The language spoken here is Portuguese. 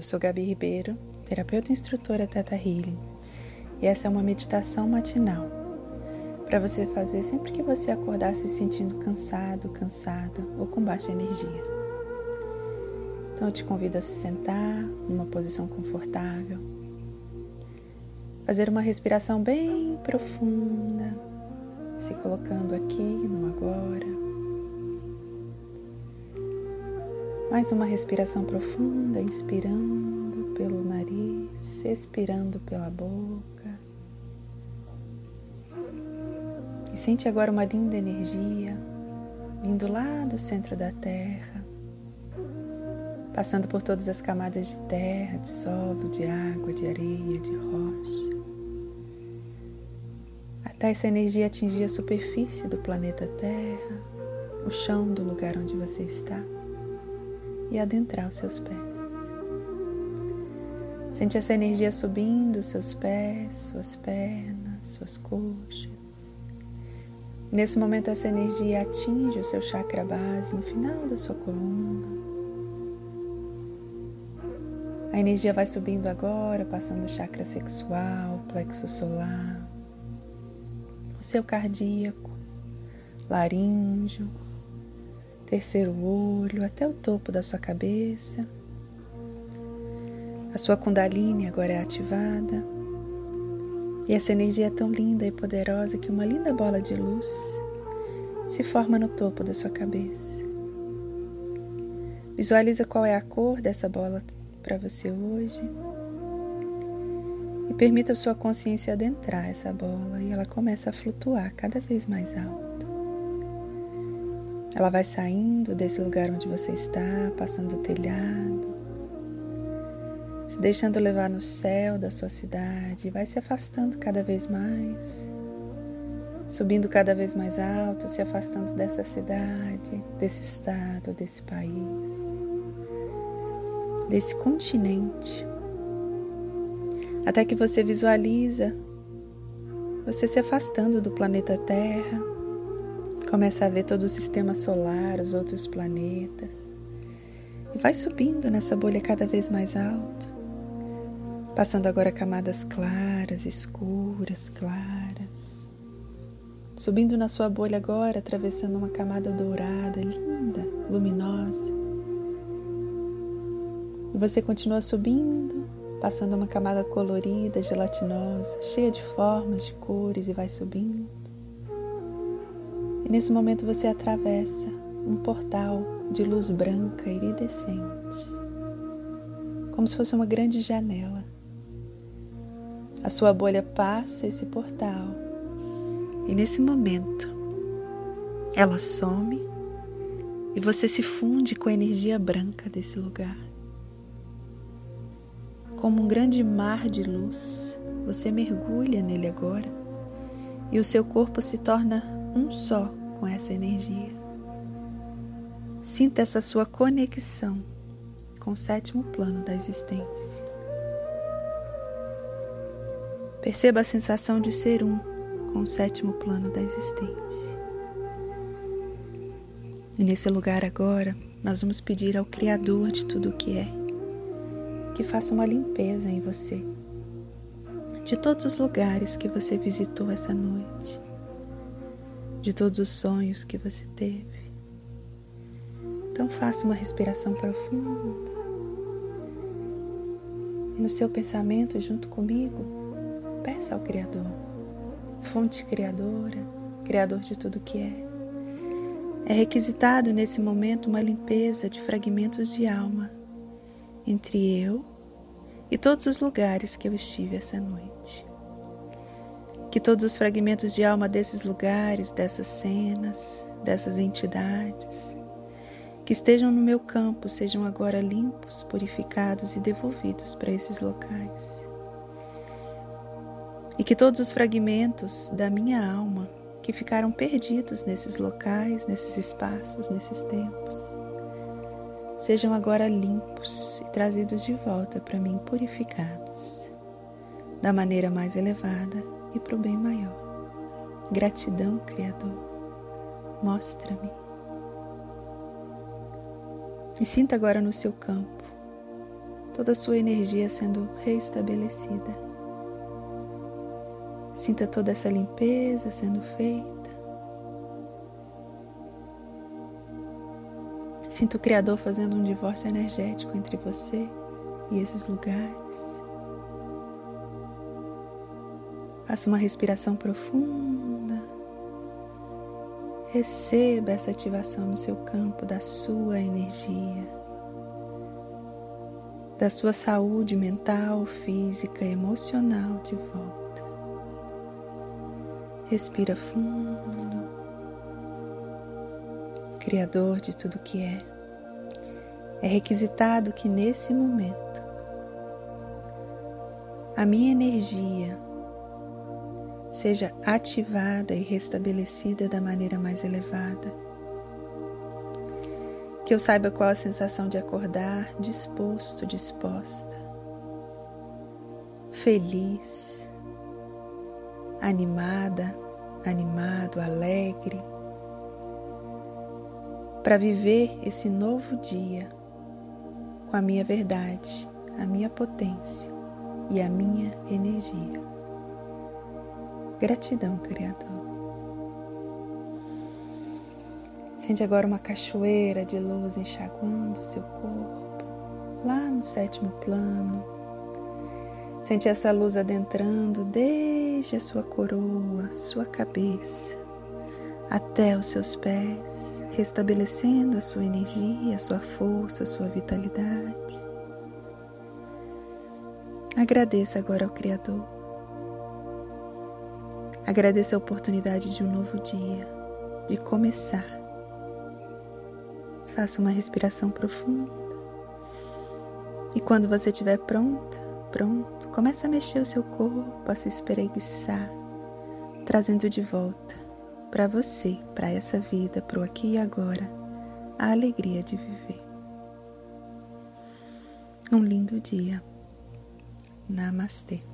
Eu sou Gabi Ribeiro, terapeuta e instrutora Teta Healing, e essa é uma meditação matinal para você fazer sempre que você acordar se sentindo cansado, cansada ou com baixa energia. Então eu te convido a se sentar numa posição confortável, fazer uma respiração bem profunda, se colocando aqui no agora. Mais uma respiração profunda, inspirando pelo nariz, expirando pela boca. E sente agora uma linda energia vindo lá do centro da Terra, passando por todas as camadas de terra, de solo, de água, de areia, de rocha, até essa energia atingir a superfície do planeta Terra, o chão do lugar onde você está e adentrar os seus pés. Sente essa energia subindo os seus pés, suas pernas, suas coxas. Nesse momento, essa energia atinge o seu chakra base no final da sua coluna. A energia vai subindo agora, passando o chakra sexual, plexo solar, o seu cardíaco, laríngeo, terceiro olho, até o topo da sua cabeça. A sua Kundalini agora é ativada. E essa energia é tão linda e poderosa que uma linda bola de luz se forma no topo da sua cabeça. Visualiza qual é a cor dessa bola para você hoje. E permita a sua consciência adentrar essa bola e ela começa a flutuar cada vez mais alto. Ela vai saindo desse lugar onde você está, passando o telhado, se deixando levar no céu da sua cidade, vai se afastando cada vez mais, subindo cada vez mais alto, se afastando dessa cidade, desse estado, desse país, desse continente, até que você visualiza você se afastando do planeta Terra Começa a ver todo o sistema solar, os outros planetas. E vai subindo nessa bolha cada vez mais alto. Passando agora camadas claras, escuras, claras. Subindo na sua bolha agora, atravessando uma camada dourada, linda, luminosa. E você continua subindo, passando uma camada colorida, gelatinosa, cheia de formas, de cores e vai subindo. E nesse momento você atravessa um portal de luz branca iridescente, como se fosse uma grande janela. A sua bolha passa esse portal e nesse momento ela some e você se funde com a energia branca desse lugar. Como um grande mar de luz, você mergulha nele agora e o seu corpo se torna um só com essa energia. Sinta essa sua conexão com o sétimo plano da existência. Perceba a sensação de ser um com o sétimo plano da existência. E nesse lugar agora, nós vamos pedir ao Criador de tudo o que é que faça uma limpeza em você, de todos os lugares que você visitou essa noite de todos os sonhos que você teve. Então faça uma respiração profunda. No seu pensamento, junto comigo, peça ao Criador, fonte criadora, Criador de tudo que é. É requisitado nesse momento uma limpeza de fragmentos de alma entre eu e todos os lugares que eu estive essa noite. Que todos os fragmentos de alma desses lugares, dessas cenas, dessas entidades, que estejam no meu campo sejam agora limpos, purificados e devolvidos para esses locais. E que todos os fragmentos da minha alma que ficaram perdidos nesses locais, nesses espaços, nesses tempos, sejam agora limpos e trazidos de volta para mim purificados, da maneira mais elevada e para o bem maior. Gratidão, Criador, mostra-me. E sinta agora no seu campo toda a sua energia sendo restabelecida. Sinta toda essa limpeza sendo feita. Sinta o Criador fazendo um divórcio energético entre você e esses lugares. Faça uma respiração profunda. Receba essa ativação no seu campo da sua energia, da sua saúde mental, física, emocional de volta. Respira fundo. Criador de tudo que é, é requisitado que nesse momento a minha energia seja ativada e restabelecida da maneira mais elevada. Que eu saiba qual a sensação de acordar disposto, disposta, feliz, animada, animado, alegre, para viver esse novo dia com a minha verdade, a minha potência e a minha energia. Gratidão, Criador. Sente agora uma cachoeira de luz enxaguando seu corpo, lá no sétimo plano. Sente essa luz adentrando desde a sua coroa, sua cabeça, até os seus pés, restabelecendo a sua energia, a sua força, a sua vitalidade. Agradeça agora ao Criador Agradeça a oportunidade de um novo dia, de começar. Faça uma respiração profunda. E quando você estiver pronta, pronto, comece a mexer o seu corpo, a se espreguiçar, trazendo de volta para você, para essa vida, para o aqui e agora, a alegria de viver. Um lindo dia. Namastê.